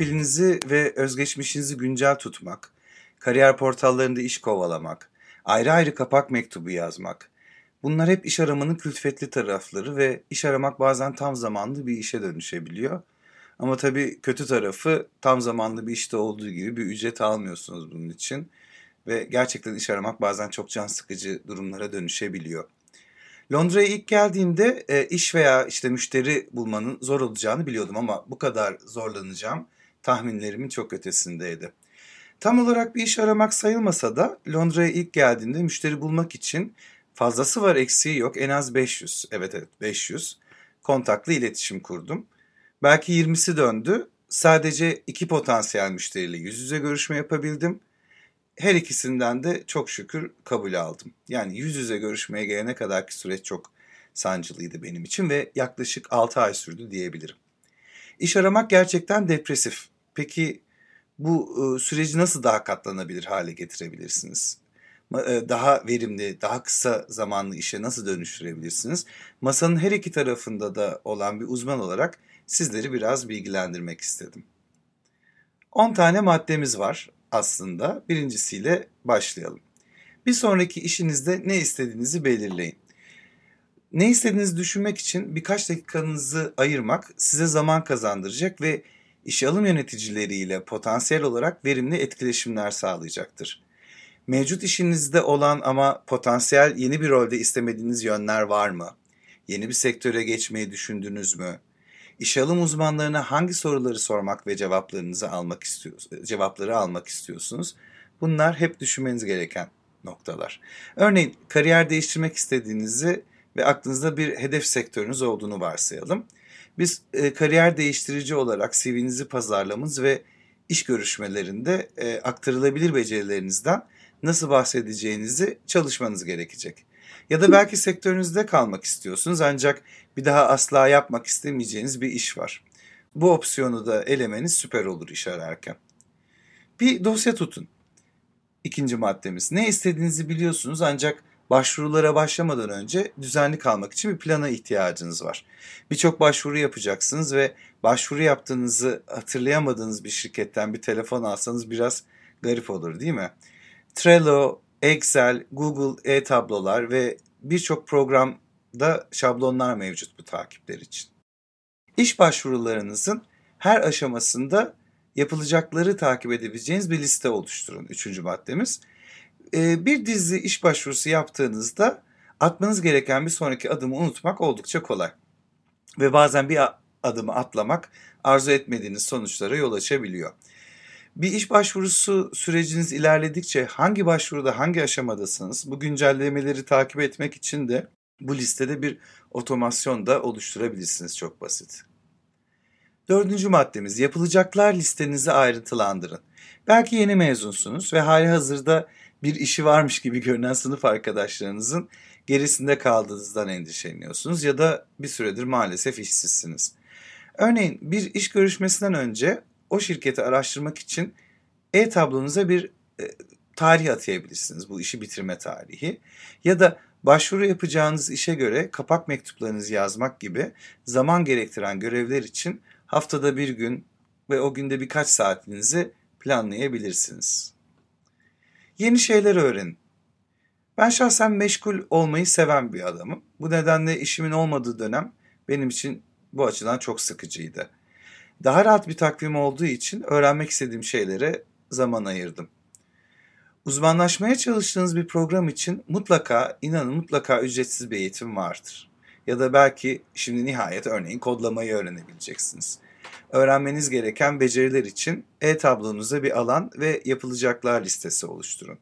profilinizi ve özgeçmişinizi güncel tutmak, kariyer portallarında iş kovalamak, ayrı ayrı kapak mektubu yazmak. Bunlar hep iş aramanın külfetli tarafları ve iş aramak bazen tam zamanlı bir işe dönüşebiliyor. Ama tabii kötü tarafı tam zamanlı bir işte olduğu gibi bir ücret almıyorsunuz bunun için. Ve gerçekten iş aramak bazen çok can sıkıcı durumlara dönüşebiliyor. Londra'ya ilk geldiğimde e, iş veya işte müşteri bulmanın zor olacağını biliyordum ama bu kadar zorlanacağım tahminlerimin çok ötesindeydi. Tam olarak bir iş aramak sayılmasa da Londra'ya ilk geldiğimde müşteri bulmak için fazlası var eksiği yok en az 500 evet evet 500 kontaklı iletişim kurdum. Belki 20'si döndü sadece iki potansiyel müşteriyle yüz yüze görüşme yapabildim her ikisinden de çok şükür kabul aldım. Yani yüz yüze görüşmeye gelene kadarki süreç çok sancılıydı benim için ve yaklaşık 6 ay sürdü diyebilirim. İş aramak gerçekten depresif. Peki bu e, süreci nasıl daha katlanabilir hale getirebilirsiniz? E, daha verimli, daha kısa zamanlı işe nasıl dönüştürebilirsiniz? Masanın her iki tarafında da olan bir uzman olarak sizleri biraz bilgilendirmek istedim. 10 tane maddemiz var aslında. Birincisiyle başlayalım. Bir sonraki işinizde ne istediğinizi belirleyin. Ne istediğinizi düşünmek için birkaç dakikanızı ayırmak size zaman kazandıracak ve iş alım yöneticileriyle potansiyel olarak verimli etkileşimler sağlayacaktır. Mevcut işinizde olan ama potansiyel yeni bir rolde istemediğiniz yönler var mı? Yeni bir sektöre geçmeyi düşündünüz mü? İşe alım uzmanlarına hangi soruları sormak ve cevaplarınızı almak istiyorsunuz, cevapları almak istiyorsunuz? Bunlar hep düşünmeniz gereken noktalar. Örneğin kariyer değiştirmek istediğinizi ve aklınızda bir hedef sektörünüz olduğunu varsayalım. Biz e, kariyer değiştirici olarak CV'nizi pazarlamamız ve iş görüşmelerinde e, aktarılabilir becerilerinizden nasıl bahsedeceğinizi çalışmanız gerekecek. Ya da belki sektörünüzde kalmak istiyorsunuz ancak bir daha asla yapmak istemeyeceğiniz bir iş var. Bu opsiyonu da elemeniz süper olur iş ararken. Bir dosya tutun. İkinci maddemiz. Ne istediğinizi biliyorsunuz ancak başvurulara başlamadan önce düzenli kalmak için bir plana ihtiyacınız var. Birçok başvuru yapacaksınız ve başvuru yaptığınızı hatırlayamadığınız bir şirketten bir telefon alsanız biraz garip olur değil mi? Trello, Excel, Google e-tablolar ve birçok programda şablonlar mevcut bu takipler için. İş başvurularınızın her aşamasında yapılacakları takip edebileceğiniz bir liste oluşturun. Üçüncü maddemiz. Ee, bir dizi iş başvurusu yaptığınızda atmanız gereken bir sonraki adımı unutmak oldukça kolay. Ve bazen bir adımı atlamak arzu etmediğiniz sonuçlara yol açabiliyor. Bir iş başvurusu süreciniz ilerledikçe hangi başvuruda hangi aşamadasınız bu güncellemeleri takip etmek için de bu listede bir otomasyon da oluşturabilirsiniz çok basit. Dördüncü maddemiz yapılacaklar listenizi ayrıntılandırın. Belki yeni mezunsunuz ve hali hazırda bir işi varmış gibi görünen sınıf arkadaşlarınızın gerisinde kaldığınızdan endişeleniyorsunuz ya da bir süredir maalesef işsizsiniz. Örneğin bir iş görüşmesinden önce o şirketi araştırmak için e-tablonuza bir e, tarih atayabilirsiniz. Bu işi bitirme tarihi. Ya da başvuru yapacağınız işe göre kapak mektuplarınızı yazmak gibi zaman gerektiren görevler için haftada bir gün ve o günde birkaç saatinizi planlayabilirsiniz. Yeni şeyler öğrenin. Ben şahsen meşgul olmayı seven bir adamım. Bu nedenle işimin olmadığı dönem benim için bu açıdan çok sıkıcıydı. Daha rahat bir takvim olduğu için öğrenmek istediğim şeylere zaman ayırdım. Uzmanlaşmaya çalıştığınız bir program için mutlaka, inanın mutlaka ücretsiz bir eğitim vardır. Ya da belki şimdi nihayet örneğin kodlamayı öğrenebileceksiniz. Öğrenmeniz gereken beceriler için e-tablonuza bir alan ve yapılacaklar listesi oluşturun.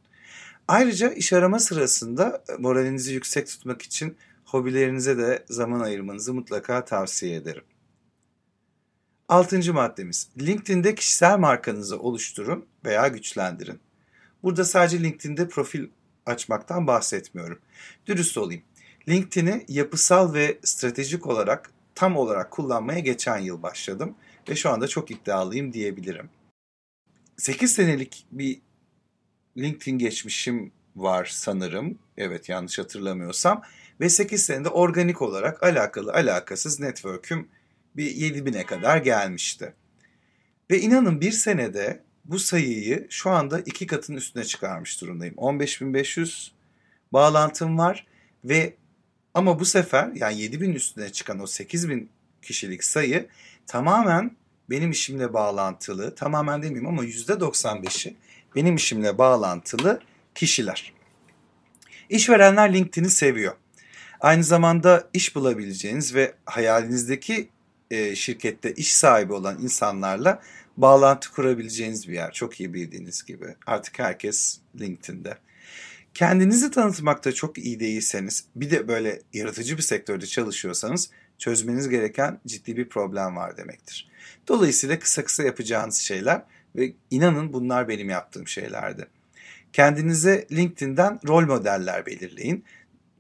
Ayrıca iş arama sırasında moralinizi yüksek tutmak için hobilerinize de zaman ayırmanızı mutlaka tavsiye ederim. Altıncı maddemiz. LinkedIn'de kişisel markanızı oluşturun veya güçlendirin. Burada sadece LinkedIn'de profil açmaktan bahsetmiyorum. Dürüst olayım. LinkedIn'i yapısal ve stratejik olarak tam olarak kullanmaya geçen yıl başladım ve şu anda çok iddialıyım diyebilirim. 8 senelik bir LinkedIn geçmişim var sanırım. Evet yanlış hatırlamıyorsam. Ve 8 senede organik olarak alakalı alakasız network'üm bir 7000'e kadar gelmişti. Ve inanın bir senede bu sayıyı şu anda iki katın üstüne çıkarmış durumdayım. 15.500 bağlantım var ve ama bu sefer yani 7000 üstüne çıkan o 8000 kişilik sayı tamamen benim işimle bağlantılı. Tamamen demeyeyim ama %95'i benim işimle bağlantılı kişiler. İşverenler LinkedIn'i seviyor. Aynı zamanda iş bulabileceğiniz ve hayalinizdeki e, şirkette iş sahibi olan insanlarla bağlantı kurabileceğiniz bir yer. Çok iyi bildiğiniz gibi. Artık herkes LinkedIn'de. Kendinizi tanıtmakta çok iyi değilseniz, bir de böyle yaratıcı bir sektörde çalışıyorsanız çözmeniz gereken ciddi bir problem var demektir. Dolayısıyla kısa kısa yapacağınız şeyler ve inanın bunlar benim yaptığım şeylerdi. Kendinize LinkedIn'den rol modeller belirleyin.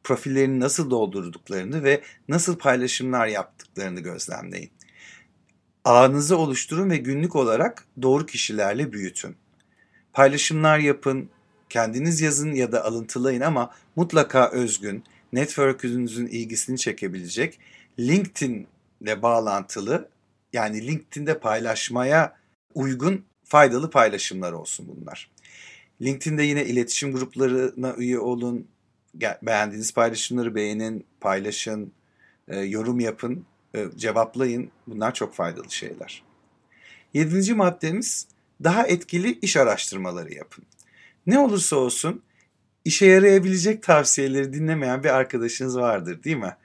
Profillerini nasıl doldurduklarını ve nasıl paylaşımlar yaptıklarını gözlemleyin. Ağınızı oluşturun ve günlük olarak doğru kişilerle büyütün. Paylaşımlar yapın, kendiniz yazın ya da alıntılayın ama mutlaka özgün, network'ünüzün ilgisini çekebilecek, LinkedIn ile bağlantılı yani LinkedIn'de paylaşmaya uygun faydalı paylaşımlar olsun bunlar. LinkedIn'de yine iletişim gruplarına üye olun. Beğendiğiniz paylaşımları beğenin, paylaşın, e, yorum yapın, e, cevaplayın. Bunlar çok faydalı şeyler. Yedinci maddemiz daha etkili iş araştırmaları yapın. Ne olursa olsun işe yarayabilecek tavsiyeleri dinlemeyen bir arkadaşınız vardır değil mi?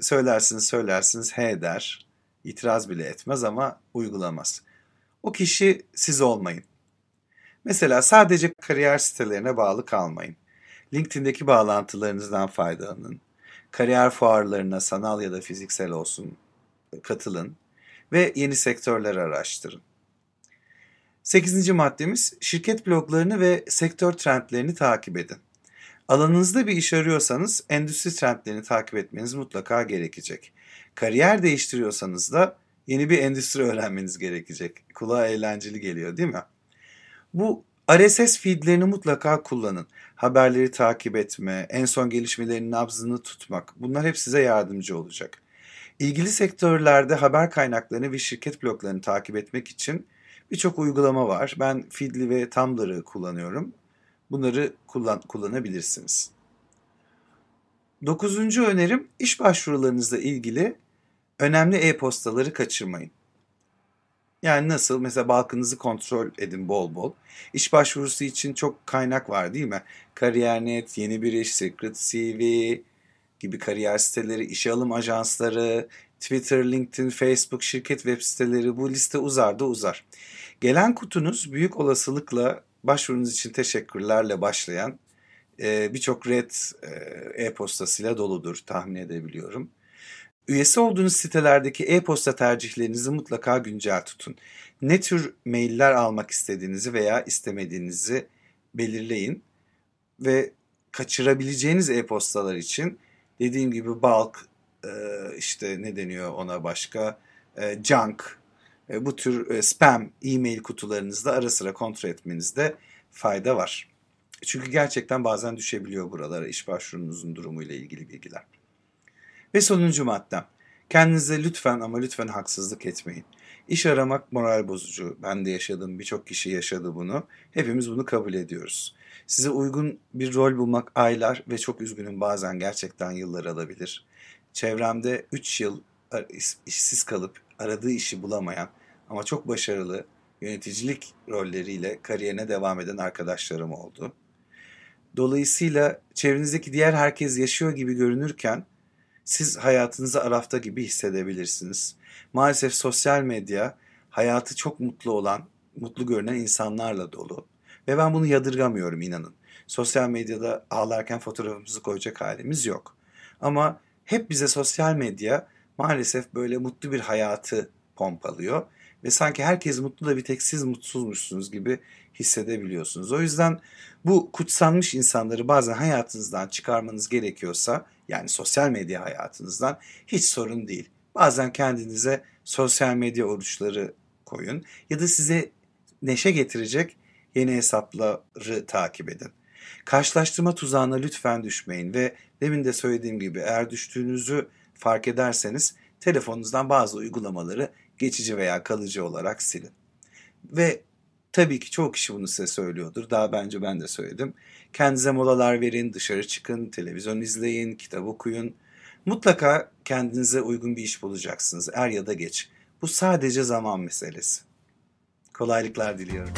Söylersiniz söylersiniz he der, itiraz bile etmez ama uygulamaz. O kişi siz olmayın. Mesela sadece kariyer sitelerine bağlı kalmayın. LinkedIn'deki bağlantılarınızdan faydalanın. Kariyer fuarlarına sanal ya da fiziksel olsun katılın ve yeni sektörler araştırın. Sekizinci maddemiz şirket bloglarını ve sektör trendlerini takip edin. Alanınızda bir iş arıyorsanız endüstri trendlerini takip etmeniz mutlaka gerekecek. Kariyer değiştiriyorsanız da yeni bir endüstri öğrenmeniz gerekecek. Kulağa eğlenceli geliyor değil mi? Bu RSS feedlerini mutlaka kullanın. Haberleri takip etme, en son gelişmelerin nabzını tutmak bunlar hep size yardımcı olacak. İlgili sektörlerde haber kaynaklarını ve şirket bloklarını takip etmek için birçok uygulama var. Ben Feedly ve Tumblr'ı kullanıyorum. Bunları kullan kullanabilirsiniz. Dokuzuncu önerim iş başvurularınızla ilgili önemli e-postaları kaçırmayın. Yani nasıl? Mesela balkınızı kontrol edin bol bol. İş başvurusu için çok kaynak var değil mi? Kariyer.net, Yeni Bir İş, Secret CV gibi kariyer siteleri, işe alım ajansları, Twitter, LinkedIn, Facebook, şirket web siteleri bu liste uzar da uzar. Gelen kutunuz büyük olasılıkla başvurunuz için teşekkürlerle başlayan e, birçok red e, e-postasıyla doludur tahmin edebiliyorum. Üyesi olduğunuz sitelerdeki e-posta tercihlerinizi mutlaka güncel tutun. Ne tür mailler almak istediğinizi veya istemediğinizi belirleyin ve kaçırabileceğiniz e-postalar için dediğim gibi bulk e, işte ne deniyor ona başka e, junk bu tür spam e-mail kutularınızda ara sıra kontrol etmenizde fayda var. Çünkü gerçekten bazen düşebiliyor buralara iş başvurunuzun durumuyla ilgili bilgiler. Ve sonuncu maddem. Kendinize lütfen ama lütfen haksızlık etmeyin. İş aramak moral bozucu. Ben de yaşadım, birçok kişi yaşadı bunu. Hepimiz bunu kabul ediyoruz. Size uygun bir rol bulmak aylar ve çok üzgünüm bazen gerçekten yıllar alabilir. Çevremde 3 yıl işsiz kalıp aradığı işi bulamayan ama çok başarılı yöneticilik rolleriyle kariyerine devam eden arkadaşlarım oldu. Dolayısıyla çevrenizdeki diğer herkes yaşıyor gibi görünürken siz hayatınızı arafta gibi hissedebilirsiniz. Maalesef sosyal medya hayatı çok mutlu olan, mutlu görünen insanlarla dolu. Ve ben bunu yadırgamıyorum inanın. Sosyal medyada ağlarken fotoğrafımızı koyacak halimiz yok. Ama hep bize sosyal medya maalesef böyle mutlu bir hayatı pompalıyor. Ve sanki herkes mutlu da bir tek siz mutsuzmuşsunuz gibi hissedebiliyorsunuz. O yüzden bu kutsanmış insanları bazen hayatınızdan çıkarmanız gerekiyorsa yani sosyal medya hayatınızdan hiç sorun değil. Bazen kendinize sosyal medya oruçları koyun ya da size neşe getirecek yeni hesapları takip edin. Karşılaştırma tuzağına lütfen düşmeyin ve demin de söylediğim gibi eğer düştüğünüzü fark ederseniz telefonunuzdan bazı uygulamaları geçici veya kalıcı olarak silin. Ve tabii ki çoğu kişi bunu size söylüyordur. Daha bence ben de söyledim. Kendinize molalar verin, dışarı çıkın, televizyon izleyin, kitap okuyun. Mutlaka kendinize uygun bir iş bulacaksınız er ya da geç. Bu sadece zaman meselesi. Kolaylıklar diliyorum.